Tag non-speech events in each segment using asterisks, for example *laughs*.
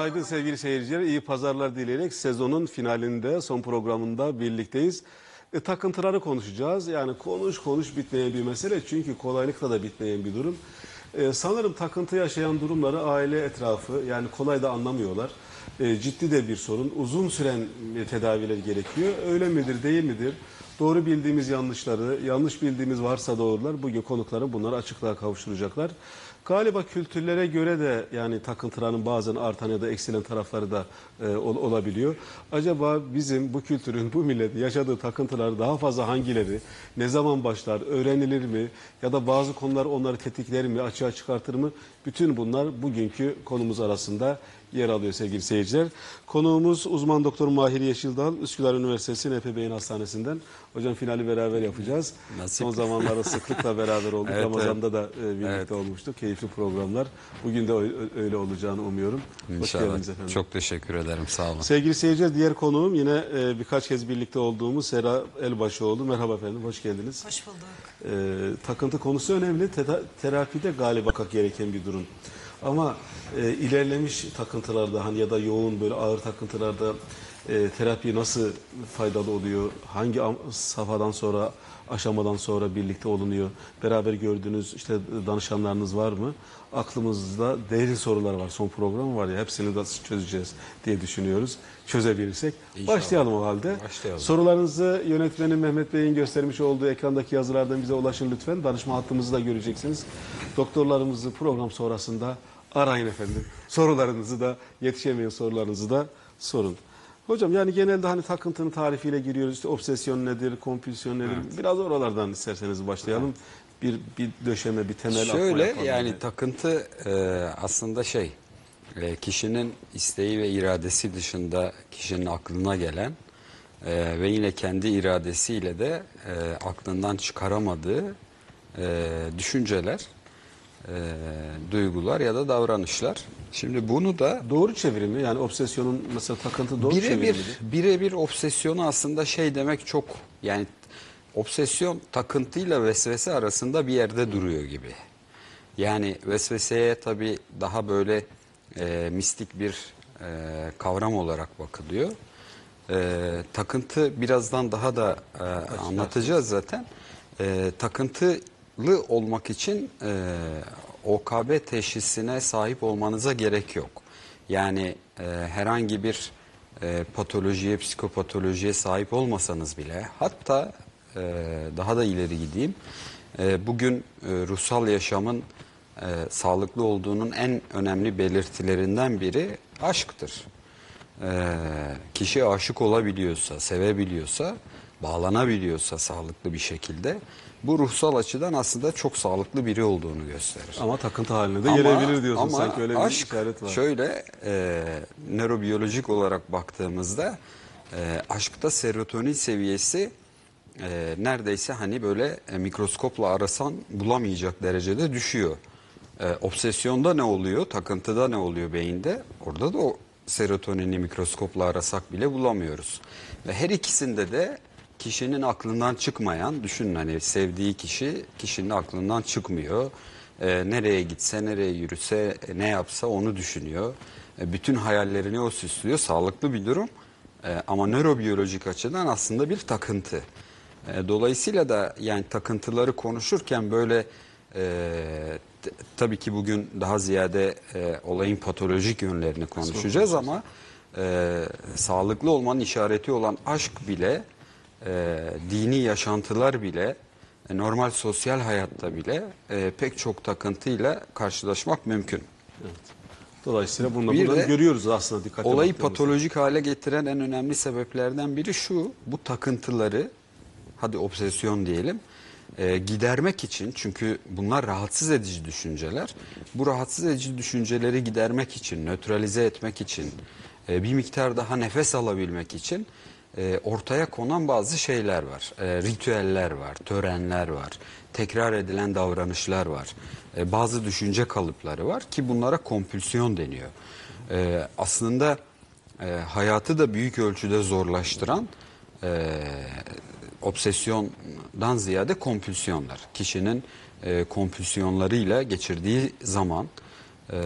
Günaydın sevgili seyirciler. İyi pazarlar dileyerek sezonun finalinde, son programında birlikteyiz. E, takıntıları konuşacağız. Yani konuş konuş bitmeyen bir mesele. Çünkü kolaylıkla da bitmeyen bir durum. E, sanırım takıntı yaşayan durumları aile etrafı yani kolay da anlamıyorlar. E, ciddi de bir sorun. Uzun süren tedaviler gerekiyor. Öyle midir değil midir? Doğru bildiğimiz yanlışları, yanlış bildiğimiz varsa doğrular. Bugün konuklarım bunları açıklığa kavuşturacaklar. Galiba kültürlere göre de yani takıntıların bazen artan ya da eksilen tarafları da e, ol- olabiliyor. Acaba bizim bu kültürün, bu milletin yaşadığı takıntılar daha fazla hangileri, ne zaman başlar, öğrenilir mi ya da bazı konular onları tetikler mi, açığa çıkartır mı? Bütün bunlar bugünkü konumuz arasında yer alıyor sevgili seyirciler. Konuğumuz uzman doktor Mahir Yeşildal, Üsküdar Üniversitesi NP Beyin Hastanesi'nden. Hocam finali beraber yapacağız. Nasip. Son zamanlarda sıklıkla beraber olduk. *laughs* Evet, Ramazan'da da e, birlikte Evet. olmuştuk. Keyifli programlar. Bugün de öyle olacağını umuyorum. Hoş İnşallah. geldiniz efendim. Çok teşekkür ederim. Sağ olun. Sevgili seyirciler diğer konuğum yine e, birkaç kez birlikte olduğumuz Sera Elbaşıoğlu. Merhaba efendim, hoş geldiniz. Hoş bulduk. E, takıntı konusu önemli. Teta- terapide galiba gereken bir durum. Ama e, ilerlemiş takıntılarda hani ya da yoğun böyle ağır takıntılarda e, terapi nasıl faydalı oluyor? Hangi safhadan sonra, aşamadan sonra birlikte olunuyor? Beraber gördüğünüz işte danışanlarınız var mı? Aklımızda değerli sorular var. Son program var ya hepsini de çözeceğiz diye düşünüyoruz. Çözebilirsek. İnşallah. Başlayalım o halde. Başlayalım. Sorularınızı yönetmenim Mehmet Bey'in göstermiş olduğu ekrandaki yazılardan bize ulaşın lütfen. Danışma hattımızı da göreceksiniz. Doktorlarımızı program sonrasında arayın efendim. Sorularınızı da yetişemeyen sorularınızı da sorun. Hocam yani genelde hani takıntının tarifiyle giriyoruz. İşte obsesyon nedir, kompülsyon nedir? Biraz oralardan isterseniz başlayalım. Bir, bir döşeme, bir temel Şöyle yapalım. yani takıntı e, aslında şey e, kişinin isteği ve iradesi dışında kişinin aklına gelen e, ve yine kendi iradesiyle de e, aklından çıkaramadığı e, düşünceler, e, duygular ya da davranışlar. Şimdi bunu da Doğru çevirimi yani obsesyonun mesela takıntı doğru birebir çevirimidir. birebir obsesyonu aslında şey demek çok yani obsesyon takıntıyla vesvese arasında bir yerde duruyor gibi. Yani vesveseye tabii daha böyle e, mistik bir e, kavram olarak bakılıyor. E, takıntı birazdan daha da e, anlatacağız zaten. E, takıntılı olmak için e, OKB teşhisine sahip olmanıza gerek yok. Yani e, herhangi bir e, patolojiye, psikopatolojiye sahip olmasanız bile hatta e, daha da ileri gideyim. E, bugün e, ruhsal yaşamın e, sağlıklı olduğunun en önemli belirtilerinden biri aşktır. E, kişi aşık olabiliyorsa, sevebiliyorsa, bağlanabiliyorsa sağlıklı bir şekilde bu ruhsal açıdan aslında çok sağlıklı biri olduğunu gösterir. Ama takıntı haline de Ama- gelebilir diyorsun. ama Sanki öyle bir aşk işaret var. şöyle e, nörobiyolojik olarak baktığımızda e, aşkta serotonin seviyesi e, neredeyse hani böyle e, mikroskopla arasan bulamayacak derecede düşüyor. E, obsesyonda ne oluyor? Takıntıda ne oluyor beyinde? Orada da o serotonini mikroskopla arasak bile bulamıyoruz. Ve her ikisinde de kişinin aklından çıkmayan, düşünün hani sevdiği kişi kişinin aklından çıkmıyor. E, nereye gitse, nereye yürüse, ne yapsa onu düşünüyor. E, bütün hayallerini o süslüyor. Sağlıklı bir durum. E, ama nörobiyolojik açıdan aslında bir takıntı. E, dolayısıyla da yani takıntıları konuşurken böyle e, tabii ki bugün daha ziyade e, olayın patolojik yönlerini konuşacağız ama e, sağlıklı olmanın işareti olan aşk bile, e, dini yaşantılar bile, e, normal sosyal hayatta bile e, pek çok takıntıyla karşılaşmak mümkün. Dolayısıyla bunu Bir buradan görüyoruz aslında dikkatli Olayı patolojik hale getiren en önemli sebeplerden biri şu. Bu takıntıları hadi obsesyon diyelim e, gidermek için çünkü bunlar rahatsız edici düşünceler. Bu rahatsız edici düşünceleri gidermek için, nötralize etmek için, e, bir miktar daha nefes alabilmek için e, ortaya konan bazı şeyler var. E, ritüeller var, törenler var, tekrar edilen davranışlar var. E, bazı düşünce kalıpları var ki bunlara kompülsiyon deniyor. E, aslında e, hayatı da büyük ölçüde zorlaştıran e, obsesyondan ziyade kompülsiyonlar. Kişinin e, kompülsiyonlarıyla geçirdiği zaman e,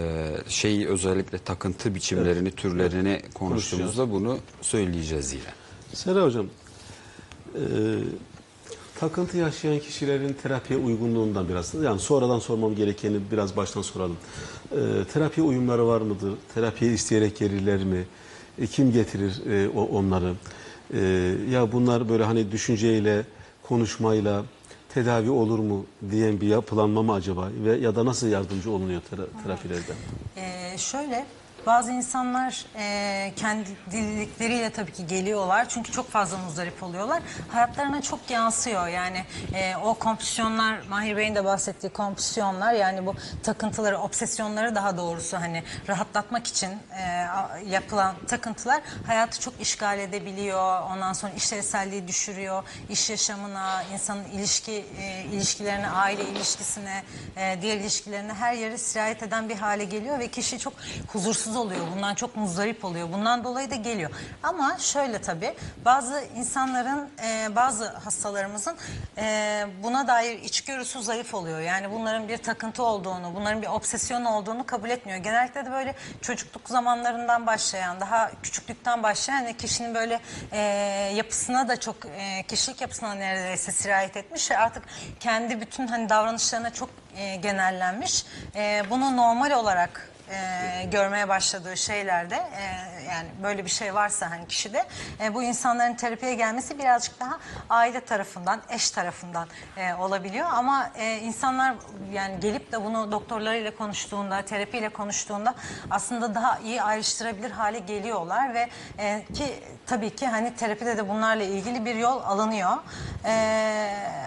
şeyi özellikle takıntı biçimlerini, türlerini konuştuğumuzda bunu söyleyeceğiz yine. Sera Hocam, e, takıntı yaşayan kişilerin terapiye uygunluğundan biraz, yani sonradan sormam gerekeni biraz baştan soralım. E, terapiye uyumları var mıdır? Terapiye isteyerek gelirler mi? E, kim getirir e, o, onları? E, ya bunlar böyle hani düşünceyle, konuşmayla tedavi olur mu diyen bir yapılanma mı acaba? Ve ya da nasıl yardımcı olunuyor tera- terapilerde? Ee, şöyle bazı insanlar e, kendi dillilikleriyle tabii ki geliyorlar çünkü çok fazla muzdarip oluyorlar. Hayatlarına çok yansıyor yani e, o kompulsiyonlar Mahir Bey'in de bahsettiği kompulsiyonlar yani bu takıntıları, obsesyonları daha doğrusu hani rahatlatmak için e, yapılan takıntılar hayatı çok işgal edebiliyor. Ondan sonra işlevselliği düşürüyor. iş yaşamına, insanın ilişki e, ilişkilerine, aile ilişkisine, e, diğer ilişkilerine her yere sirayet eden bir hale geliyor ve kişi çok huzursuz oluyor. Bundan çok muzdarip oluyor. Bundan dolayı da geliyor. Ama şöyle tabii bazı insanların, e, bazı hastalarımızın e, buna dair içgörüsü zayıf oluyor. Yani bunların bir takıntı olduğunu, bunların bir obsesyon olduğunu kabul etmiyor. Genellikle de böyle çocukluk zamanlarından başlayan, daha küçüklükten başlayan kişinin böyle e, yapısına da çok, e, kişilik yapısına neredeyse sirayet etmiş ve artık kendi bütün hani davranışlarına çok e, genellenmiş. E, bunu normal olarak e, görmeye başladığı şeylerde e, yani böyle bir şey varsa hani kişide e, bu insanların terapiye gelmesi birazcık daha aile tarafından, eş tarafından e, olabiliyor. Ama e, insanlar yani gelip de bunu doktorlarıyla konuştuğunda, terapiyle konuştuğunda aslında daha iyi ayrıştırabilir hale geliyorlar ve e, ki tabii ki hani terapide de bunlarla ilgili bir yol alınıyor. E,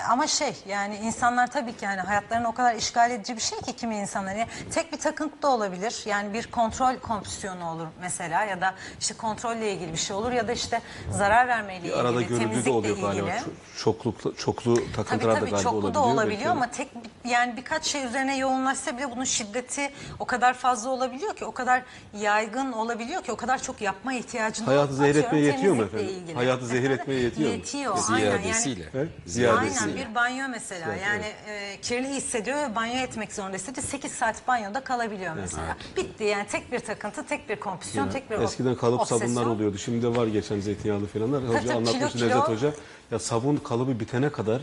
ama şey yani insanlar tabii ki yani hayatlarını o kadar işgal edici bir şey ki kimi insanlar. Yani tek bir takıntı da olabilir. Yani bir kontrol kompulsiyonu olur mesela ya da işte kontrolle ilgili bir şey olur ya da işte zarar vermeyle ilgili, arada görüldüğü de temizlikle oluyor ilgili. galiba. Ço- Çoklu, çoklu Tabii takıntılar da tabii galiba çoklu da olabiliyor ama tek yani birkaç şey üzerine yoğunlaşsa bile bunun şiddeti o kadar fazla olabiliyor ki o kadar yaygın olabiliyor ki o kadar çok yapma ihtiyacını Hayatı zehir etmeye yetiyor mu temizlikle efendim? ilgili. Hayatı zehir etmeye yetiyor mu? Yetiyor aynen yani. Ziyadesiyle. Aynen bir banyo mesela yani e, kirli hissediyor ve banyo etmek zorunda hissediyor. 8 saat banyoda kalabiliyor mesela. Bitti yani tek bir takıntı, tek bir kompulsiyon, tek bir ob- Eskiden kalıp obsesyon. sabunlar oluyordu. Şimdi de var geçen zeytinyağlı falanlar. Tabii, Hoca tabii, anlatmış kilo, Nevzat kilo. Hoca. Ya sabun kalıbı bitene kadar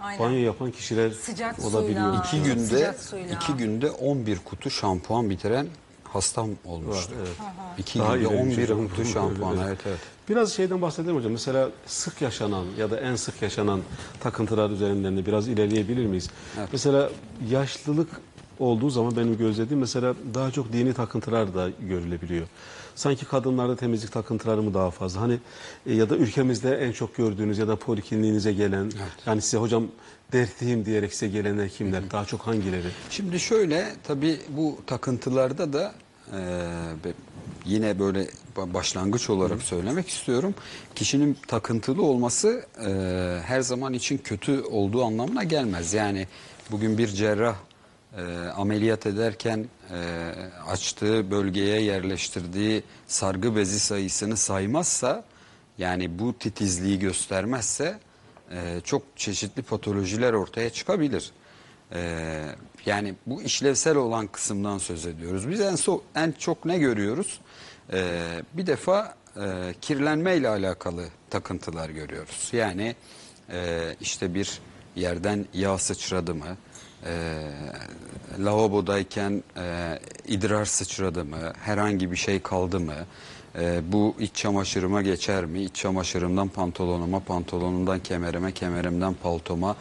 Aynen. banyo yapan kişiler Sıcak olabiliyor. suyla. İki günde sıcak suyla. iki günde 11 kutu şampuan bitiren hastam olmuştu. İki Daha ileriymiş 11 hocam. kutu şampuan. Evet evet. Biraz şeyden bahsedelim hocam. Mesela sık yaşanan ya da en sık yaşanan takıntılar üzerinden de biraz ilerleyebilir miyiz? Mesela yaşlılık olduğu zaman benim gözlediğim mesela daha çok dini takıntılar da görülebiliyor. Sanki kadınlarda temizlik takıntıları mı daha fazla? Hani e, ya da ülkemizde en çok gördüğünüz ya da polikliniğinize gelen yani size hocam dertliyim diyerek size gelenler kimler? Daha çok hangileri? Şimdi şöyle tabii bu takıntılarda da e, yine böyle ba- başlangıç olarak söylemek istiyorum. Kişinin takıntılı olması e, her zaman için kötü olduğu anlamına gelmez. Yani bugün bir cerrah e, ameliyat ederken e, açtığı bölgeye yerleştirdiği sargı bezi sayısını saymazsa yani bu titizliği göstermezse e, çok çeşitli patolojiler ortaya çıkabilir. Ee, yani bu işlevsel olan kısımdan söz ediyoruz. Biz en, so- en çok ne görüyoruz? Ee, bir defa e, kirlenme ile alakalı takıntılar görüyoruz. Yani e, işte bir yerden yağ sıçradı mı? E, lavabodayken e, idrar sıçradı mı? Herhangi bir şey kaldı mı? E, bu iç çamaşırıma geçer mi? İç çamaşırımdan pantolonuma, pantolonumdan kemerime, kemerimden paltoma.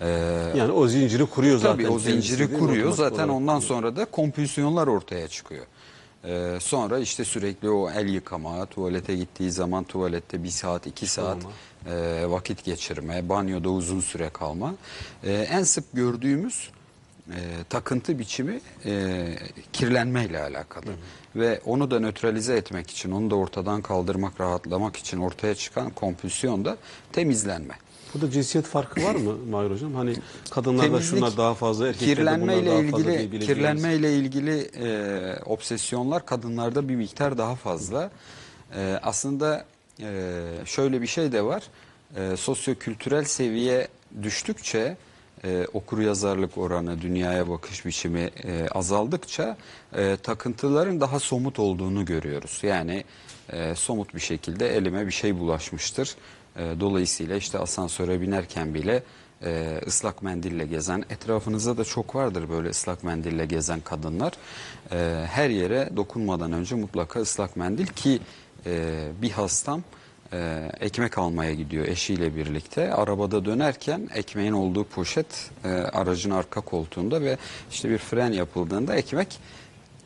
E, Yani o zinciri kuruyor zaten. Tabii o zinciri kuruyor. Zaten ondan sonra da kompülsiyonlar ortaya çıkıyor. Ee, sonra işte sürekli o el yıkama, tuvalete gittiği zaman tuvalette bir saat, iki saat e, vakit geçirme, banyoda uzun süre kalma. Ee, en sık gördüğümüz e, takıntı biçimi e, kirlenme ile alakalı. Ve onu da nötralize etmek için, onu da ortadan kaldırmak, rahatlamak için ortaya çıkan kompülsiyon da temizlenme. Burada cinsiyet farkı var mı *laughs* Mahir Hocam? Hani kadınlarda Temizlik, şunlar daha fazla, erkeklerde bunlar kirlenme ile daha fazla ilgili diyebileceğimiz. kirlenme ile ilgili e, obsesyonlar kadınlarda bir miktar daha fazla. E, aslında e, şöyle bir şey de var. E, sosyokültürel seviye düştükçe e, okur yazarlık oranı, dünyaya bakış biçimi e, azaldıkça e, takıntıların daha somut olduğunu görüyoruz. Yani e, somut bir şekilde elime bir şey bulaşmıştır. E, dolayısıyla işte asansöre binerken bile e, ıslak mendille gezen, etrafınızda da çok vardır böyle ıslak mendille gezen kadınlar. E, her yere dokunmadan önce mutlaka ıslak mendil ki e, bir hastam e, ekmek almaya gidiyor eşiyle birlikte. Arabada dönerken ekmeğin olduğu poşet e, aracın arka koltuğunda ve işte bir fren yapıldığında ekmek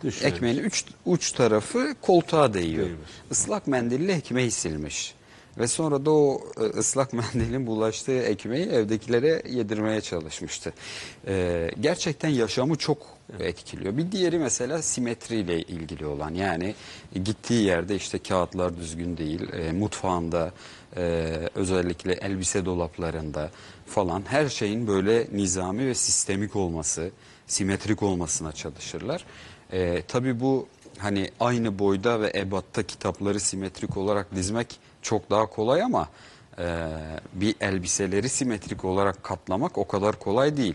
Düşüyor. ekmeğin üç, uç tarafı koltuğa değiyor. Değmiş. Islak mendille ekmeği silmiş. Ve sonra da o e, ıslak *laughs* mendilin bulaştığı ekmeği evdekilere yedirmeye çalışmıştı. E, gerçekten yaşamı çok etkiliyor. Bir diğeri mesela simetriyle ilgili olan yani gittiği yerde işte kağıtlar düzgün değil, e, mutfağında e, özellikle elbise dolaplarında falan her şeyin böyle nizami ve sistemik olması, simetrik olmasına çalışırlar. E, tabii bu hani aynı boyda ve ebatta kitapları simetrik olarak dizmek çok daha kolay ama e, bir elbiseleri simetrik olarak katlamak o kadar kolay değil.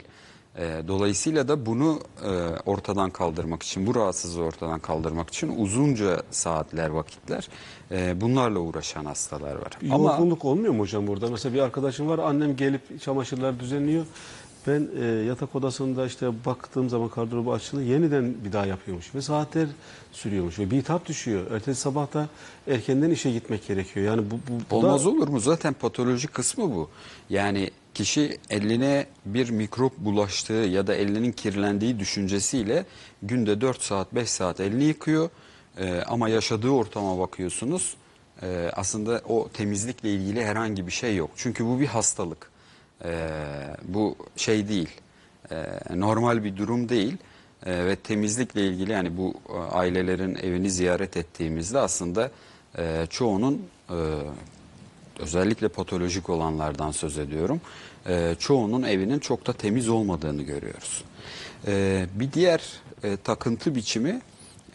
E, dolayısıyla da bunu e, ortadan kaldırmak için, bu rahatsızlığı ortadan kaldırmak için uzunca saatler, vakitler e, bunlarla uğraşan hastalar var. Bir Ama yorgunluk olmuyor mu hocam burada? Mesela bir arkadaşım var annem gelip çamaşırlar düzenliyor. Ben e, yatak odasında işte baktığım zaman gardırobu açılı yeniden bir daha yapıyormuş ve saatler sürüyormuş ve bir hitap düşüyor. Ertesi sabah da erkenden işe gitmek gerekiyor. Yani bu, bu, bu Olmaz da olur mu? Zaten patolojik kısmı bu. Yani kişi eline bir mikrop bulaştığı ya da elinin kirlendiği düşüncesiyle günde 4 saat 5 saat elini yıkıyor. Ee, ama yaşadığı ortama bakıyorsunuz e, aslında o temizlikle ilgili herhangi bir şey yok. Çünkü bu bir hastalık. Ee, bu şey değil. Ee, normal bir durum değil. Ee, ve temizlikle ilgili yani bu e, ailelerin evini ziyaret ettiğimizde aslında e, çoğunun e, özellikle patolojik olanlardan söz ediyorum. Ee, çoğunun evinin çok da temiz olmadığını görüyoruz. Ee, bir diğer e, takıntı biçimi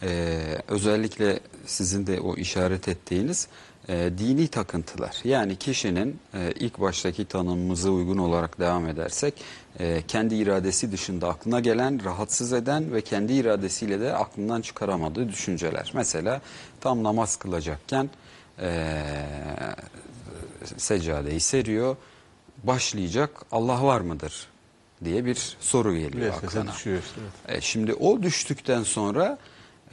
e, özellikle sizin de o işaret ettiğiniz e, dini takıntılar. Yani kişinin e, ilk baştaki tanımımıza uygun olarak devam edersek e, kendi iradesi dışında aklına gelen, rahatsız eden ve kendi iradesiyle de aklından çıkaramadığı düşünceler. Mesela tam namaz kılacakken e, seccadeyi seriyor. Başlayacak Allah var mıdır diye bir soru geliyor vesvese aklına. düşüyor işte. evet. E, şimdi o düştükten sonra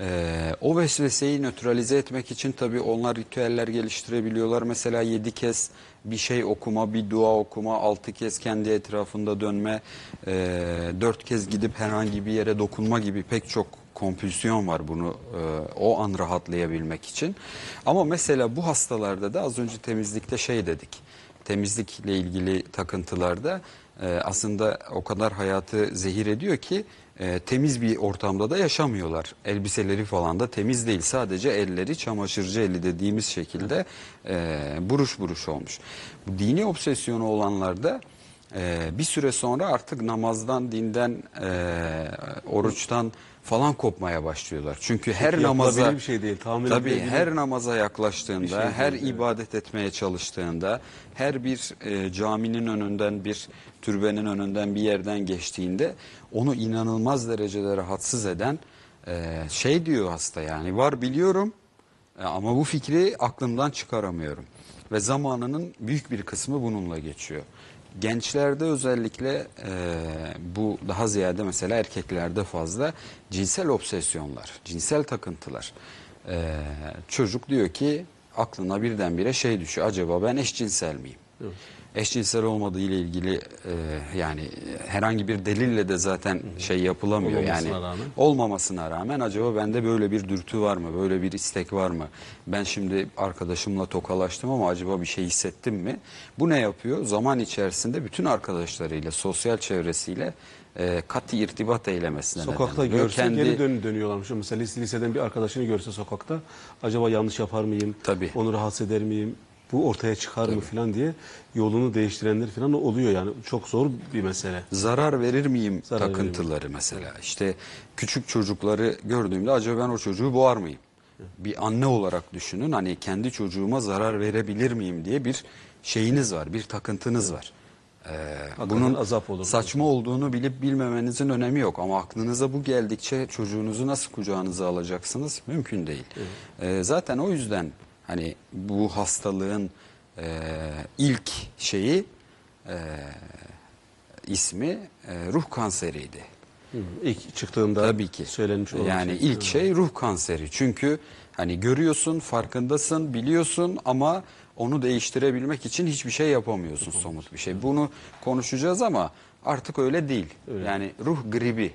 e, o vesveseyi nötralize etmek için tabii onlar ritüeller geliştirebiliyorlar. Mesela yedi kez bir şey okuma, bir dua okuma, altı kez kendi etrafında dönme, e, dört kez gidip herhangi bir yere dokunma gibi pek çok kompülsiyon var bunu e, o an rahatlayabilmek için. Ama mesela bu hastalarda da az önce temizlikte şey dedik. Temizlikle ilgili takıntılarda e, aslında o kadar hayatı zehir ediyor ki e, temiz bir ortamda da yaşamıyorlar. Elbiseleri falan da temiz değil. Sadece elleri çamaşırcı eli dediğimiz şekilde e, buruş buruş olmuş. Dini obsesyonu olanlarda e, bir süre sonra artık namazdan, dinden, e, oruçtan falan kopmaya başlıyorlar. Çünkü her namaza bir şey değil, tahmin tabii her namaza yaklaştığında, şey her değil, evet. ibadet etmeye çalıştığında, her bir e, caminin önünden, bir türbenin önünden bir yerden geçtiğinde onu inanılmaz derecede rahatsız eden e, şey diyor hasta yani var biliyorum e, ama bu fikri aklımdan çıkaramıyorum. Ve zamanının büyük bir kısmı bununla geçiyor. Gençlerde özellikle e, bu daha ziyade mesela erkeklerde fazla cinsel obsesyonlar, cinsel takıntılar. E, çocuk diyor ki aklına birdenbire şey düşüyor. Acaba ben eşcinsel miyim? Eşcinsel olmadığı ile ilgili e, yani herhangi bir delille de zaten şey yapılamıyor Olmamasına yani rağmen. olmamasına rağmen acaba bende böyle bir dürtü var mı? Böyle bir istek var mı? Ben şimdi arkadaşımla tokalaştım ama acaba bir şey hissettim mi? Bu ne yapıyor? Zaman içerisinde bütün arkadaşlarıyla, sosyal çevresiyle e, katı irtibat eylemesine Sokakta neden görse geri dön dönüyorlarmış. Mesela lise- liseden bir arkadaşını görse sokakta acaba yanlış yapar mıyım? Tabii. Onu rahatsız eder miyim? Bu ortaya çıkar mı falan diye yolunu değiştirenler falan oluyor yani. Çok zor bir mesele. zarar verir miyim Zarar verir miyim? takıntıları mesela. İşte küçük çocukları gördüğümde acaba ben o çocuğu boğar mıyım? Bir anne olarak düşünün hani kendi çocuğuma zarar verebilir miyim diye bir şeyiniz var, bir takıntınız var. Ee, bunun azap olur. saçma olduğunu bilip bilmemenizin önemi yok ama aklınıza bu geldikçe çocuğunuzu nasıl kucağınıza alacaksınız mümkün değil. Ee, zaten o yüzden hani bu hastalığın e, ilk şeyi e, ismi e, ruh kanseriydi. Hı, İlk çıktığında Tabii ki. söylenmiş olan Yani şey. ilk şey ruh kanseri. Çünkü hani görüyorsun, farkındasın, biliyorsun ama onu değiştirebilmek için hiçbir şey yapamıyorsun somut bir şey. Bunu konuşacağız ama artık öyle değil. Yani ruh gribi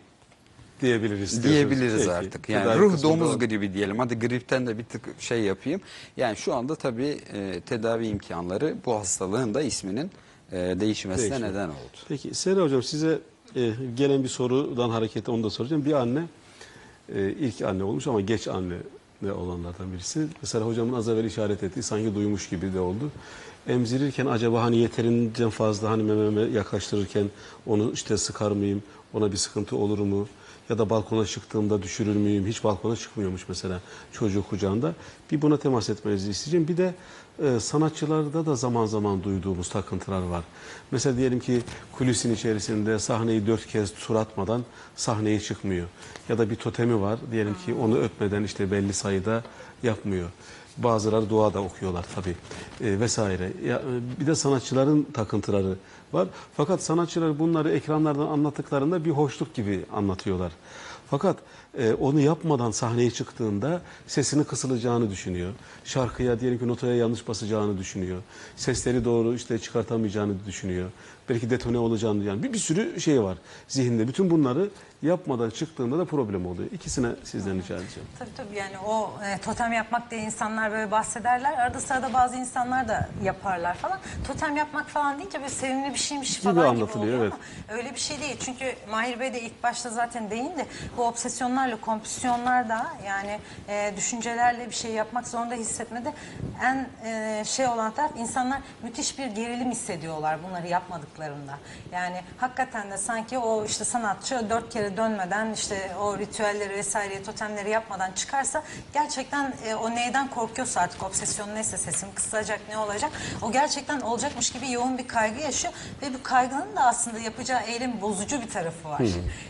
diyebiliriz. diyebiliriz. Peki, artık. Yani tedavi ruh domuz o- gribi diyelim. Hadi gripten de bir tık şey yapayım. Yani şu anda tabii e, tedavi imkanları bu hastalığın da isminin e, değişmesine Değişiyor. neden oldu. Peki Sera Hocam size e, gelen bir sorudan hareketle onu da soracağım. Bir anne e, ilk anne olmuş ama geç anne olanlardan birisi. Mesela hocamın az evvel işaret ettiği sanki duymuş gibi de oldu. Emzirirken acaba hani yeterince fazla hani mememe yaklaştırırken onu işte sıkar mıyım? Ona bir sıkıntı olur mu? Ya da balkona çıktığımda düşürür müyüm? Hiç balkona çıkmıyormuş mesela çocuğu kucağında. Bir buna temas etmenizi isteyeceğim. Bir de e, sanatçılarda da zaman zaman duyduğumuz takıntılar var. Mesela diyelim ki kulisin içerisinde sahneyi dört kez tur atmadan sahneye çıkmıyor. Ya da bir totemi var. Diyelim ki onu öpmeden işte belli sayıda yapmıyor. Bazıları dua da okuyorlar tabii e, vesaire. Ya, e, bir de sanatçıların takıntıları var. Fakat sanatçılar bunları ekranlardan anlattıklarında bir hoşluk gibi anlatıyorlar. Fakat e, onu yapmadan sahneye çıktığında sesini kısılacağını düşünüyor. Şarkıya diyelim ki notaya yanlış basacağını düşünüyor. Sesleri doğru işte çıkartamayacağını düşünüyor. Belki detone olacağını yani bir, bir sürü şey var zihinde. Bütün bunları yapmadan çıktığında da problem oluyor. İkisine sizden rica edeceğim. Tabii tabii yani o e, totem yapmak diye insanlar böyle bahsederler. Arada sırada bazı insanlar da yaparlar falan. Totem yapmak falan deyince böyle sevimli bir şeymiş falan gibi anlatılıyor, oluyor evet. ama öyle bir şey değil. Çünkü Mahir Bey de ilk başta zaten değindi. Bu obsesyonlarla kompüsyonlar da yani e, düşüncelerle bir şey yapmak zorunda hissetmede en e, şey olan taraf insanlar müthiş bir gerilim hissediyorlar bunları yapmadıklarında. Yani hakikaten de sanki o işte sanatçı dört kere dönmeden işte o ritüelleri vesaire totemleri yapmadan çıkarsa gerçekten e, o neyden korkuyorsa artık obsesyon neyse sesim kısılacak ne olacak o gerçekten olacakmış gibi yoğun bir kaygı yaşıyor ve bu kaygının da aslında yapacağı eylem bozucu bir tarafı var.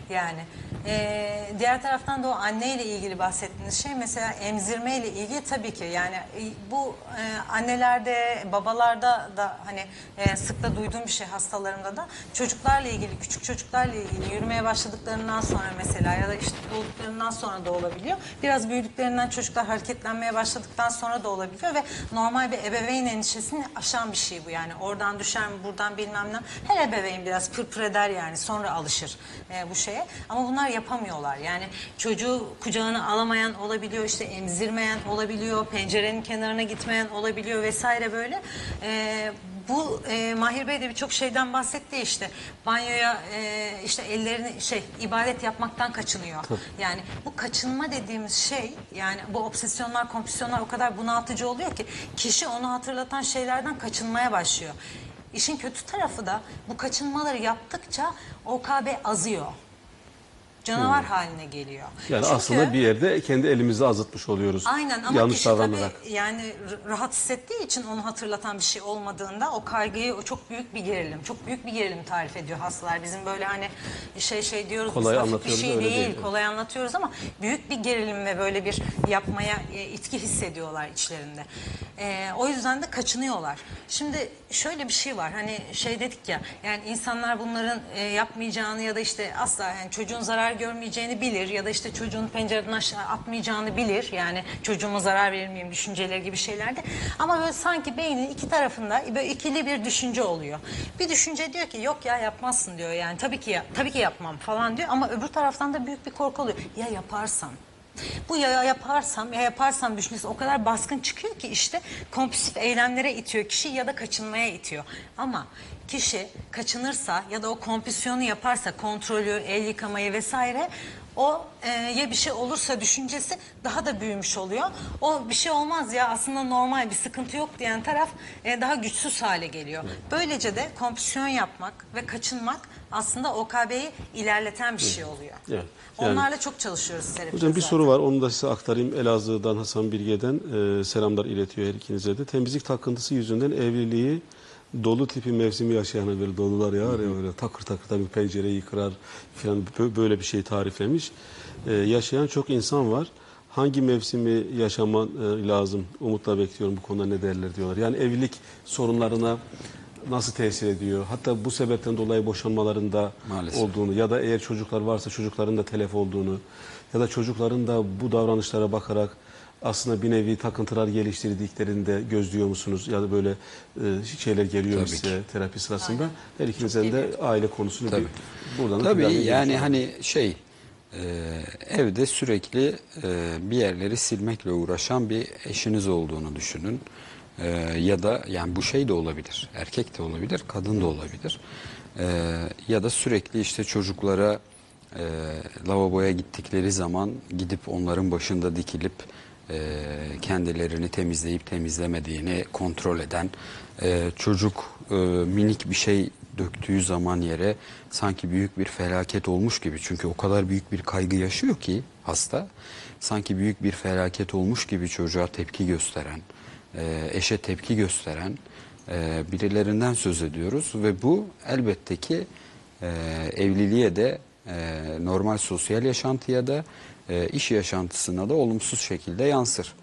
Yani e, diğer taraftan da o anneyle ilgili bahsettiğiniz şey mesela emzirmeyle ilgili tabii ki yani e, bu e, annelerde babalarda da hani e, sıkla duyduğum bir şey hastalarımda da çocuklarla ilgili küçük çocuklarla ilgili yürümeye başladıklarından sonra mesela ya da işte doğduklarından sonra da olabiliyor. Biraz büyüdüklerinden çocuklar hareketlenmeye başladıktan sonra da olabiliyor ve normal bir ebeveyn endişesini aşan bir şey bu yani oradan düşer mi buradan bilmem ne. Her ebeveyn biraz pırpır eder yani sonra alışır e, bu şeye ama bunlar yapamıyorlar yani çocuğu kucağına alamayan olabiliyor işte emzirmeyen olabiliyor pencerenin kenarına gitmeyen olabiliyor vesaire böyle. E, bu e, Mahir Bey de birçok şeyden bahsetti işte banyoya e, işte ellerini şey ibadet yapmaktan kaçınıyor. Yani bu kaçınma dediğimiz şey yani bu obsesyonlar kompulsiyonlar o kadar bunaltıcı oluyor ki kişi onu hatırlatan şeylerden kaçınmaya başlıyor. İşin kötü tarafı da bu kaçınmaları yaptıkça OKB azıyor. Canavar haline geliyor. Yani Çünkü- aslında bir yerde kendi elimizi azıtmış oluyoruz. Aynen ama yanlış kişi davranarak. tabii yani rahat hissettiği için onu hatırlatan bir şey olmadığında o kaygıyı o çok büyük bir gerilim, çok büyük bir gerilim tarif ediyor hastalar. Bizim böyle hani şey şey diyoruz Kolay biz hafif bir anlatıyoruz, şey öyle değil, değil. kolay anlatıyoruz ama büyük bir gerilim ve böyle bir yapmaya e, itki hissediyorlar içlerinde. E, o yüzden de kaçınıyorlar. Şimdi şöyle bir şey var hani şey dedik ya yani insanlar bunların e, yapmayacağını ya da işte asla yani çocuğun zarar görmeyeceğini bilir ya da işte çocuğun pencereden aşağı atmayacağını bilir. Yani çocuğuma zarar verir miyim düşünceleri gibi şeylerde. Ama böyle sanki beynin iki tarafında böyle ikili bir düşünce oluyor. Bir düşünce diyor ki yok ya yapmazsın diyor yani tabii ki tabii ki yapmam falan diyor ama öbür taraftan da büyük bir korku oluyor. Ya yaparsam bu ya yaparsam ya yaparsam düşüncesi o kadar baskın çıkıyor ki işte kompulsif eylemlere itiyor kişi ya da kaçınmaya itiyor. Ama kişi kaçınırsa ya da o kompulsiyonu yaparsa kontrolü, el yıkamayı vesaire o e, ya bir şey olursa düşüncesi daha da büyümüş oluyor. O bir şey olmaz ya aslında normal bir sıkıntı yok diyen taraf e, daha güçsüz hale geliyor. Böylece de kompulsiyon yapmak ve kaçınmak aslında OKB'yi ilerleten bir şey oluyor. Evet. Yani- Onlarla çok çalışıyoruz terapide Hocam bir zaten. soru var onu da size aktarayım. Elazığ'dan Hasan Bilge'den e, selamlar iletiyor her ikinize de. Temizlik takıntısı yüzünden evliliği dolu tipi mevsimi yaşayan böyle dolular yağar ya öyle takır takır tabii pencereyi kırar falan bö- böyle bir şey tariflemiş. Ee, yaşayan çok insan var. Hangi mevsimi yaşaman e, lazım? Umutla bekliyorum bu konuda ne derler diyorlar. Yani evlilik sorunlarına nasıl tesir ediyor? Hatta bu sebepten dolayı boşanmalarında Maalesef. olduğunu ya da eğer çocuklar varsa çocukların da telef olduğunu ya da çocukların da bu davranışlara bakarak aslında bir nevi takıntılar geliştirdiklerini de gözlüyor musunuz? Ya da böyle e, şeyler geliyor Tabii size terapi sırasında? Aynen. Her ikinizden de aile konusunu Tabii. bir buradan da Tabii planlayın. yani hani şey e, evde sürekli e, bir yerleri silmekle uğraşan bir eşiniz olduğunu düşünün. E, ya da yani bu şey de olabilir. Erkek de olabilir, kadın da olabilir. E, ya da sürekli işte çocuklara e, lavaboya gittikleri zaman gidip onların başında dikilip kendilerini temizleyip temizlemediğini kontrol eden e, çocuk e, minik bir şey döktüğü zaman yere sanki büyük bir felaket olmuş gibi. Çünkü o kadar büyük bir kaygı yaşıyor ki hasta sanki büyük bir felaket olmuş gibi çocuğa tepki gösteren e, eşe tepki gösteren e, birilerinden söz ediyoruz. Ve bu elbette ki e, evliliğe de e, normal sosyal yaşantıya da e, iş yaşantısına da olumsuz şekilde yansır.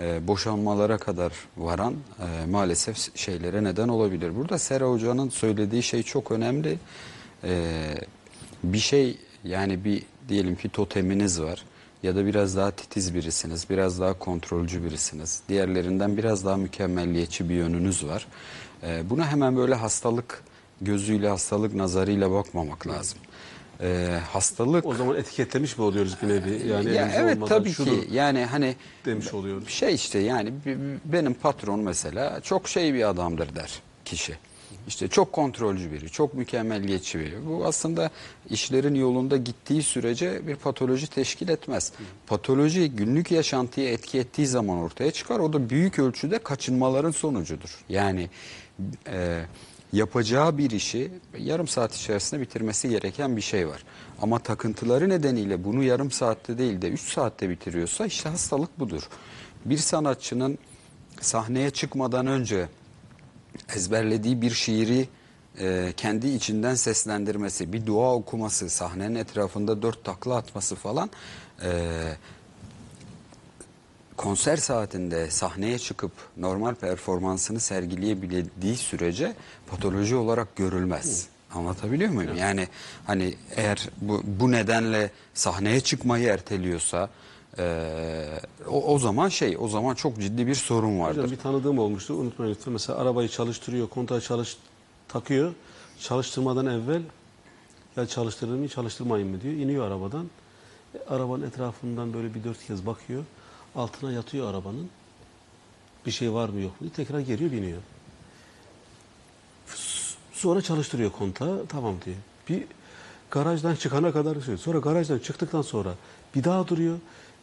E, boşanmalara kadar varan e, maalesef şeylere neden olabilir. Burada Sera Hoca'nın söylediği şey çok önemli. E, bir şey yani bir diyelim ki toteminiz var ya da biraz daha titiz birisiniz, biraz daha kontrolcü birisiniz. Diğerlerinden biraz daha mükemmelliyetçi bir yönünüz var. Buna hemen böyle hastalık gözüyle, hastalık nazarıyla bakmamak lazım. E, hastalık O zaman etiketlemiş mi oluyoruz bir nevi? Yani ya evet tabii ki yani hani demiş oluyoruz. şey işte yani benim patron mesela çok şey bir adamdır der kişi. İşte çok kontrolcü biri, çok mükemmelliyetçi biri. Bu aslında işlerin yolunda gittiği sürece bir patoloji teşkil etmez. Patoloji günlük yaşantıya etki ettiği zaman ortaya çıkar. O da büyük ölçüde kaçınmaların sonucudur. Yani e, yapacağı bir işi yarım saat içerisinde bitirmesi gereken bir şey var. Ama takıntıları nedeniyle bunu yarım saatte değil de 3 saatte bitiriyorsa işte hastalık budur. Bir sanatçının sahneye çıkmadan önce ezberlediği bir şiiri e, kendi içinden seslendirmesi, bir dua okuması, sahnenin etrafında dört takla atması falan e, konser saatinde sahneye çıkıp normal performansını sergileyebildiği sürece patoloji olarak görülmez. Anlatabiliyor muyum? Yani hani eğer bu, bu nedenle sahneye çıkmayı erteliyorsa e, o, o zaman şey o zaman çok ciddi bir sorun vardır. Hocam bir tanıdığım olmuştu. Unutmayın lütfen. Mesela arabayı çalıştırıyor, kontağı çalış takıyor. Çalıştırmadan evvel ya çalıştırır mı, çalıştırmayın mı diyor. İniyor arabadan. E, arabanın etrafından böyle bir dört kez bakıyor. Altına yatıyor arabanın. Bir şey var mı yok mu diye. Tekrar geliyor biniyor. Sonra çalıştırıyor kontağı. Tamam diyor. Bir garajdan çıkana kadar sürüyor. Sonra garajdan çıktıktan sonra bir daha duruyor.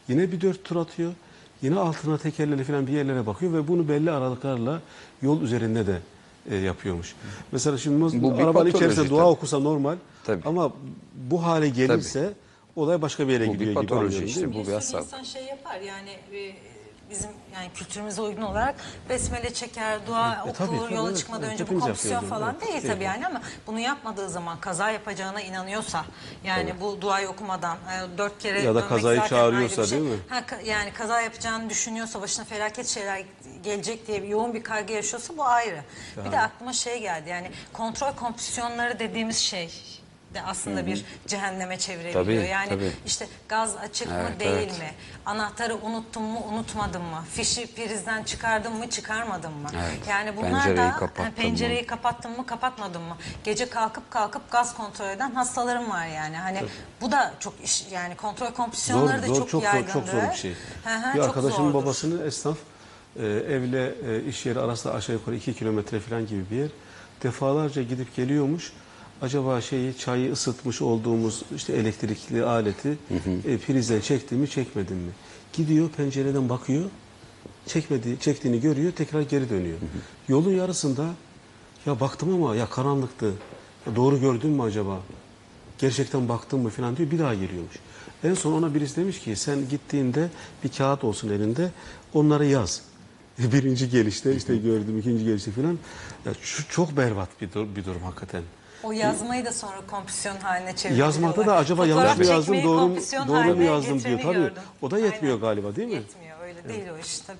Yine bir dört tur atıyor. Yine altına tekerleri falan bir yerlere bakıyor ve bunu belli aralıklarla yol üzerinde de e, yapıyormuş. Mesela şimdi Bu arabanın içerisinde dua tabii. okusa normal Tabii. ama bu hale gelirse olay başka bir yere Bu bir gidiyor gibi patoloji anlıyorum, işte, bu bir hastalık. insan şey yapar yani e, bizim yani kültürümüze uygun olarak besmele çeker, dua E, okur, tabii, tabii, yola evet, çıkmadan evet, önce bu yapıyoruz, falan evet. değil Değil. tabii yani ama bunu yapmadığı zaman kaza yapacağına inanıyorsa yani bu duayı okumadan e, dört kere Ya da dönmek kazayı çağırıyorsa bir şey. değil mi? Ha, yani kaza yapacağını düşünüyorsa başına felaket şeyler gelecek diye bir yoğun bir kaygı yaşıyorsa bu ayrı. Bir de aklıma şey geldi yani kontrol kompüsyonları dediğimiz şey de aslında bir cehenneme çevirebiliyor. Tabii, yani tabii. işte gaz açık mı Evet, değil evet. mi? Anahtarı unuttum mu unutmadım mı? Fişi prizden çıkardım mı çıkarmadım mı? Evet. Yani bunlar Pencereyi da kapattın ha, mı? pencereyi kapattım mı kapatmadım mı? Gece kalkıp kalkıp gaz kontrol eden hastalarım var yani. Hani bu da çok iş yani kontrol Zor, kompüsyonları da zor, çok, çok zor, çok zor bir şey. Hı hı, bir arkadaşımın zordur. babasının esnaf e, evle e, iş yeri arasında aşağı yukarı iki kilometre falan gibi bir yer. Defalarca gidip geliyormuş. Acaba şeyi çayı ısıtmış olduğumuz işte elektrikli aleti e, prizden çekti mi çekmedi mi? Gidiyor pencereden bakıyor. Çekmedi, çektiğini görüyor tekrar geri dönüyor. Yolun yarısında ya baktım ama ya karanlıktı. Ya doğru gördün mü acaba? Gerçekten baktın mı falan diyor bir daha geliyormuş. En son ona birisi demiş ki sen gittiğinde bir kağıt olsun elinde onları yaz. *laughs* birinci gelişte işte gördüm ikinci gelişte falan. Ya şu çok berbat bir, dur- bir durum hakikaten. O yazmayı da sonra kompüsyon haline çeviriyorlar. Yazmada da acaba Fotoğraf yanlış mı yazdım doğru mu, kompüsyon doğru mu haline yazdım diyor tabii. gördüm. O da yetmiyor Aynen. galiba değil mi? Yetmiyor öyle değil o iş tabii.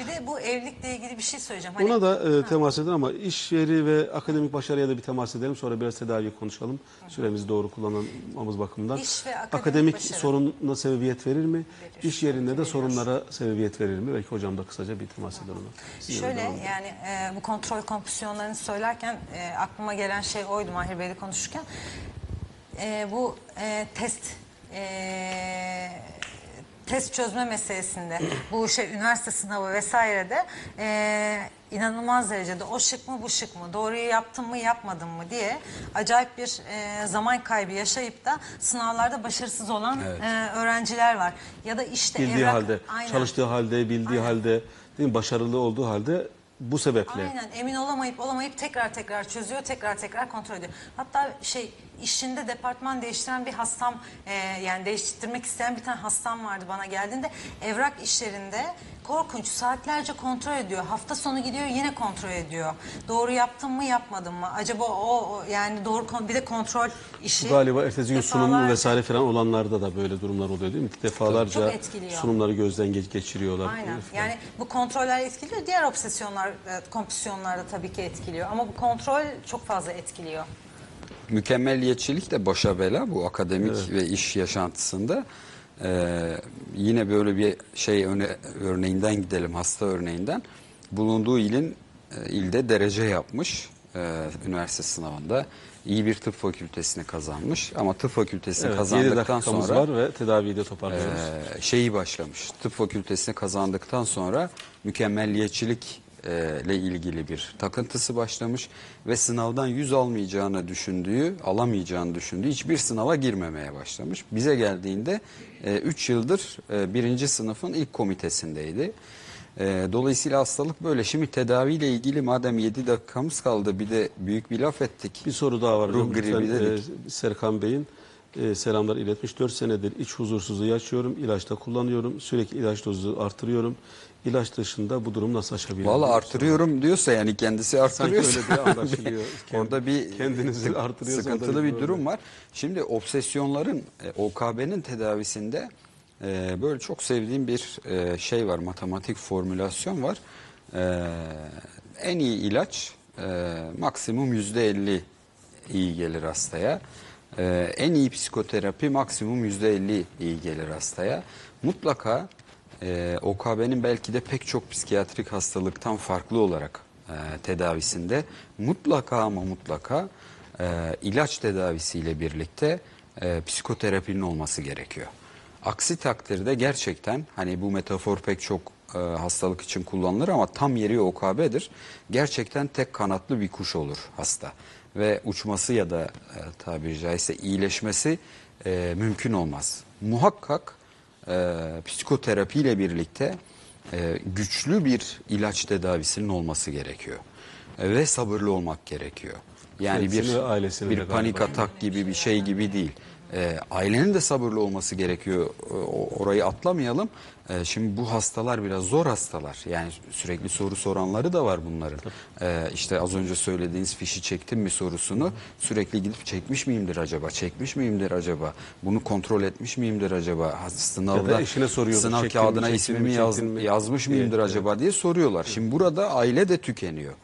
Bir de bu evlilikle ilgili bir şey söyleyeceğim. Hani Ona da e, temas eden ama iş yeri ve akademik başarıya da bir temas edelim. Sonra biraz tedavi konuşalım. Süremizi doğru kullanmamız bakımından. İş ve akademik başarı. sorununa sebebiyet verir mi? Verir. İş yerinde de Veriyor. sorunlara sebebiyet verir mi? Belki hocam da kısaca bir temas eder ona. Şöyle yani e, bu kontrol kompüsyonlarını söylerken e, aklıma gelen şey oydu Mahir Bey'le konuşurken. E, bu e, test e, test çözme meselesinde bu şey üniversite sınavı vesairede e, inanılmaz derecede o şık mı bu şık mı doğruyu yaptım mı yapmadım mı diye acayip bir e, zaman kaybı yaşayıp da sınavlarda başarısız olan e, öğrenciler var. Ya da işte Bildiği evrak- halde, Aynen. çalıştığı halde, bildiği halde, değil mi? başarılı olduğu halde bu sebeple. Aynen emin olamayıp olamayıp tekrar tekrar çözüyor, tekrar tekrar kontrol ediyor. Hatta şey işinde departman değiştiren bir hastam e, yani değiştirmek isteyen bir tane hastam vardı bana geldiğinde evrak işlerinde korkunç saatlerce kontrol ediyor. Hafta sonu gidiyor yine kontrol ediyor. Doğru yaptım mı yapmadım mı? Acaba o, o yani doğru kon- bir de kontrol işi. Galiba ertesi gün sunum defalarca- vesaire falan olanlarda da böyle durumlar oluyor değil mi? Defalarca Çok etkiliyor. sunumları gözden geç geçiriyorlar. Aynen. falan. Yani bu kontroller etkiliyor. Diğer obsesyonlar, e, kompüsyonlar da tabii ki etkiliyor. Ama bu kontrol çok fazla etkiliyor. Mükemmeliyetçilik de başa bela bu akademik ve iş yaşantısında. Ee, yine böyle bir şey öne- örneğinden gidelim hasta örneğinden. Bulunduğu ilin e, ilde derece yapmış e, üniversite sınavında. iyi bir tıp fakültesini kazanmış ama tıp fakültesini Evet, 7 kazandıktan sonra var ve tedaviyi de toparlıyoruz. ee, şeyi başlamış. Tıp fakültesini kazandıktan sonra mükemmelliyetçilik e, ile ilgili bir takıntısı başlamış ve sınavdan yüz almayacağını düşündüğü, alamayacağını düşündüğü hiçbir sınava girmemeye başlamış. Bize geldiğinde 3 yıldır e, birinci sınıfın ilk komitesindeydi. E, dolayısıyla hastalık böyle. Şimdi tedaviyle ilgili madem 7 dakikamız kaldı bir de büyük bir laf ettik. Bir soru daha var. Ruh gribi Lütfen, dedik. e, Serkan Bey'in e, selamlar iletmiş. 4 senedir iç huzursuzluğu yaşıyorum. İlaçta kullanıyorum. Sürekli ilaç dozu artırıyorum. İlaç dışında bu durum nasıl aşabilirim? Valla artırıyorum diyorsa yani kendisi Sanki artırıyorsa öyle diye anlaşılıyor. *laughs* orada bir Kendinizi artırıyorsa sıkıntılı bir durum var. Şimdi obsesyonların e, OKB'nin tedavisinde e, böyle çok sevdiğim bir e, şey var matematik formülasyon var. En iyi ilaç maksimum yüzde elli iyi gelir hastaya. E, en iyi psikoterapi maksimum yüzde elli iyi gelir hastaya. Mutlaka ee, OKB'nin belki de pek çok psikiyatrik hastalıktan farklı olarak e, tedavisinde mutlaka ama mutlaka e, ilaç tedavisiyle birlikte e, psikoterapinin olması gerekiyor. Aksi takdirde gerçekten hani bu metafor pek çok e, hastalık için kullanılır ama tam yeri OKB'dir. Gerçekten tek kanatlı bir kuş olur hasta ve uçması ya da e, tabiri caizse iyileşmesi e, mümkün olmaz. Muhakkak e, psikoterapiyle birlikte e, güçlü bir ilaç tedavisinin olması gerekiyor. E, ve sabırlı olmak gerekiyor. Yani Kendisini bir ailesini bir panik atak gibi bir şey gibi değil. E, ailenin de sabırlı olması gerekiyor. E, orayı atlamayalım. E, şimdi bu hastalar biraz zor hastalar. Yani sürekli soru soranları da var bunların. E, işte az önce söylediğiniz fişi çektim mi sorusunu sürekli gidip çekmiş miyimdir acaba? Çekmiş miyimdir acaba? Bunu kontrol etmiş miyimdir acaba? Sınavda eşine soruyordur, sınav mi, kağıdına çektin ismimi mi, yaz- mi? yazmış mıyımdır Evet, acaba diye soruyorlar. Şimdi burada aile de tükeniyor.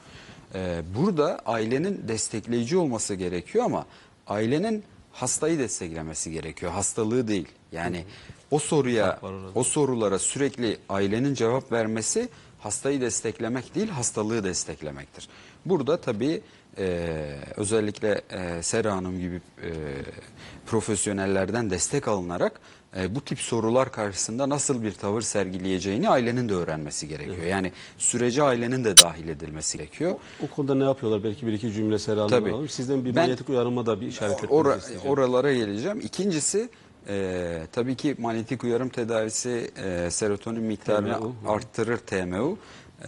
Ee, burada ailenin destekleyici olması gerekiyor ama ailenin hastayı desteklemesi gerekiyor. Hastalığı değil. Yani o soruya, o sorulara sürekli ailenin cevap vermesi hastayı desteklemek değil, hastalığı desteklemektir. Burada tabii e, özellikle e, Sera Hanım gibi e, profesyonellerden destek alınarak e, bu tip sorular karşısında nasıl bir tavır sergileyeceğini ailenin de öğrenmesi gerekiyor. Yani sürece ailenin de dahil edilmesi gerekiyor. O konuda ne yapıyorlar? Belki bir iki cümle Serhan Tabii. alalım. Sizden bir Ben- manyetik uyarıma da bir işaret etmenizi Ora- isteyeceğim. oralara geleceğim. İkincisi e, tabii ki manyetik uyarım tedavisi e, serotonin miktarını TMU. arttırır TMU.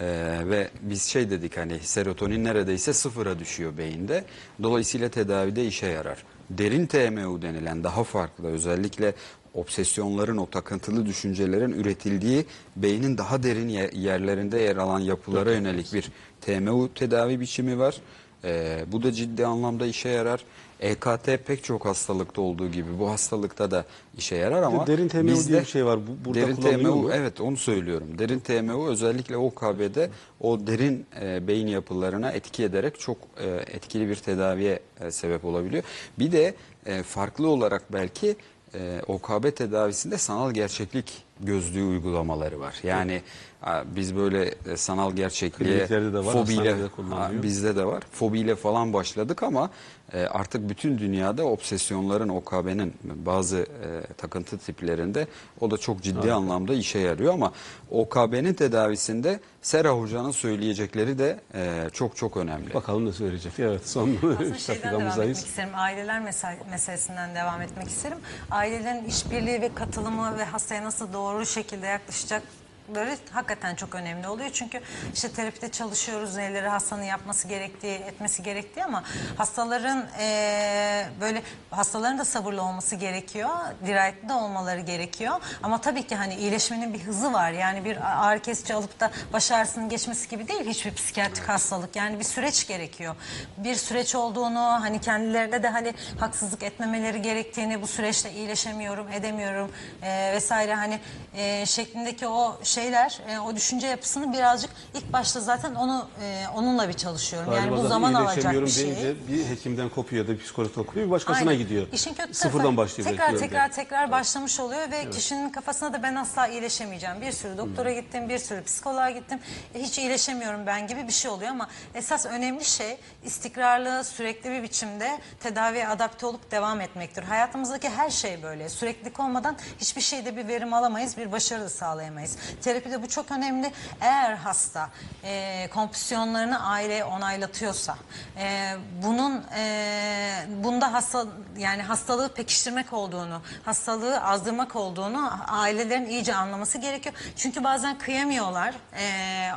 E, ve biz şey dedik hani serotonin neredeyse sıfıra düşüyor beyinde. Dolayısıyla tedavide işe yarar. Derin TMU denilen daha farklı özellikle obsesyonların, o takıntılı düşüncelerin üretildiği beynin daha derin ye- yerlerinde yer alan yapılara yönelik bir TMU tedavi biçimi var. Ee, bu da ciddi anlamda işe yarar. EKT pek çok hastalıkta olduğu gibi bu hastalıkta da işe yarar ama derin TMU bizde- diye bir şey var. Bu- burada derin TMU mu? evet onu söylüyorum. Derin TMU özellikle OKB'de o derin e, beyin yapılarına etki ederek çok e, etkili bir tedaviye e, sebep olabiliyor. Bir de e, farklı olarak belki e, OKB tedavisinde sanal gerçeklik gözlüğü uygulamaları var. Yani biz böyle e, sanal gerçekliğe de var, fobiyle bizde de var. Fobiyle falan başladık ama e, artık bütün dünyada obsesyonların OKB'nin bazı e, takıntı tiplerinde o da çok ciddi anlamda işe yarıyor ama OKB'nin tedavisinde Sera Hoca'nın söyleyecekleri de çok çok önemli. Bakalım ne söyleyecek. Evet son Aslında *laughs* 3 şeyden devam etmek dakikamızdayız. isterim. Aileler mesel- meselesinden devam etmek isterim. Ailelerin işbirliği ve katılımı ve hastaya nasıl doğru şekilde yaklaşacakları hakikaten çok önemli oluyor. Çünkü işte terapide çalışıyoruz neleri hastanın yapması gerektiği, etmesi gerektiği ama hastaların eee, böyle hastaların da sabırlı olması gerekiyor. Dirayetli de olmaları gerekiyor. Ama tabii ki hani iyileşmenin bir hızı var. Yani bir ağrı kesici alıp da baş ağrısının geçmesi gibi değil hiçbir psikiyatrik hastalık. Yani bir süreç gerekiyor. Bir süreç olduğunu hani kendilerine de hani haksızlık etmemeleri gerektiğini bu süreçte iyileşemiyorum, edemiyorum eee, vesaire hani eee, şeklindeki o şeyler, eee, o düşünce yapısını birazcık ilk başta zaten onu eee, onunla bir çalışıyorum. yani Galiba bu zaten zaman alacak bir şey. deyince bir hekimden kopuyor ya da bir psikologdan kopuyor bir başkasına Aynen. gidiyor. İşin kötü Sıfırdan tarafı başlıyor. Tekrar belki tekrar önce. tekrar başlamış oluyor ve kişinin kafasına da ben asla iyileşemeyeceğim. Bir sürü doktora gittim, bir sürü psikoloğa gittim. E, Hiç iyileşemiyorum ben gibi bir şey oluyor ama esas önemli şey istikrarlı, sürekli bir biçimde tedaviye adapte olup devam etmektir. Hayatımızdaki her şey böyle. Süreklilik olmadan hiçbir şeyde bir verim alamayız, bir başarı da sağlayamayız. Terapide bu çok önemli. Eğer hasta e, kompüsyonlarını aile onaylatıyorsa, e, bunun e, bunda hasta yani hastalığı pekiştirmek olduğunu, hastalığı azdırmak olduğunu ailelerin iyice anlaması gerekiyor. Çünkü bazen kıyamıyorlar. E,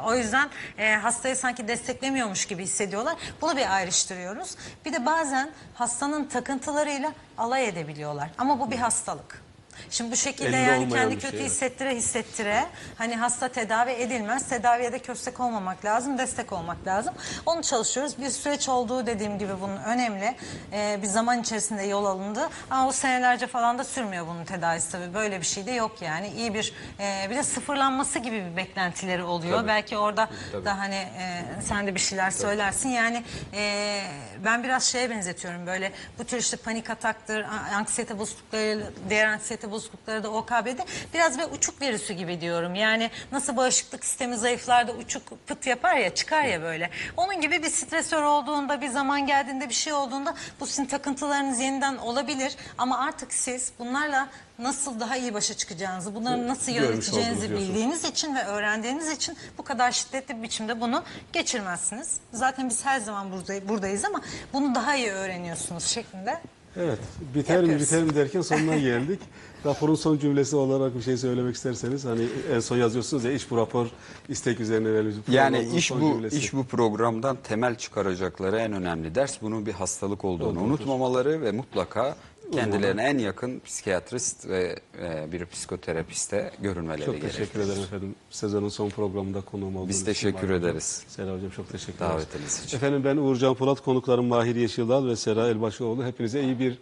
o yüzden e, hastayı sanki desteklemiyormuş gibi hissediyorlar. Bunu bir ayrıştırıyoruz. Bir de bazen hastanın takıntılarıyla alay edebiliyorlar. Ama bu bir hastalık. Şimdi bu şekilde Elinde yani olmayan kendi bir şey, kötü evet. hissettire hissettire hani hasta tedavi edilmez. Tedaviye de köstek olmamak lazım, destek olmak lazım. Onu çalışıyoruz. Bir süreç olduğu dediğim gibi bunun önemli. Ee, bir zaman içerisinde yol alındı. Ama bu senelerce falan da sürmüyor bunun tedavisi tabii. Böyle bir şey de yok yani. İyi bir e, bir de sıfırlanması gibi bir beklentileri oluyor. Tabii. Belki orada da hani e, sen de bir şeyler söylersin. Yani e, ben biraz şeye benzetiyorum böyle bu tür işte panik ataktır, a- anksiyete bozuklukları, diğer anksiyete bozuklukları da OKB'de biraz ve uçuk virüsü gibi diyorum. Yani nasıl bağışıklık sistemi zayıflarda uçuk pıt yapar ya çıkar ya böyle. Onun gibi bir stresör olduğunda bir zaman geldiğinde bir şey olduğunda bu sizin takıntılarınız yeniden olabilir. Ama artık siz bunlarla nasıl daha iyi başa çıkacağınızı, bunları nasıl Görmüş yöneteceğinizi bildiğiniz için ve öğrendiğiniz için bu kadar şiddetli bir biçimde bunu geçirmezsiniz. Zaten biz her zaman burada, buradayız ama bunu daha iyi öğreniyorsunuz şeklinde. Evet. Biter mi Yapıyoruz. biter mi derken sonuna *laughs* geldik. Raporun son cümlesi olarak bir şey söylemek isterseniz hani en son yazıyorsunuz ya iş bu rapor istek üzerine verilmiş. Yani iş bu cümlesi. iş bu programdan temel çıkaracakları en önemli ders bunun bir hastalık olduğunu unutmamaları ve mutlaka kendilerine en yakın psikiyatrist ve e, bir psikoterapiste görünmeleri Çok gerekiyor. teşekkür ederim efendim. Sezonun son programında konuğum olduğunuz Biz için teşekkür olun. ederiz. Sera Hocam çok teşekkür ederiz. Davetiniz için. Efendim ben Uğurcan Polat, konuklarım Mahir Yeşildal ve Sera Elbaşıoğlu. Hepinize iyi bir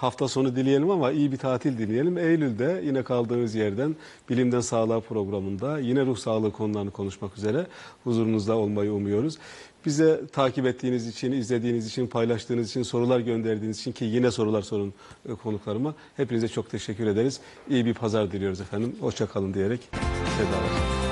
hafta sonu dileyelim ama iyi bir tatil dileyelim. Eylül'de yine kaldığımız yerden Bilimden Sağlığa programında yine ruh sağlığı konularını konuşmak üzere huzurunuzda olmayı umuyoruz. Bize takip ettiğiniz için, izlediğiniz için, paylaştığınız için, sorular gönderdiğiniz için ki yine sorular sorun e, konuklarıma. Hepinize çok teşekkür ederiz. İyi bir pazar diliyoruz efendim. Hoşça kalın diyerek vedalaşıyoruz.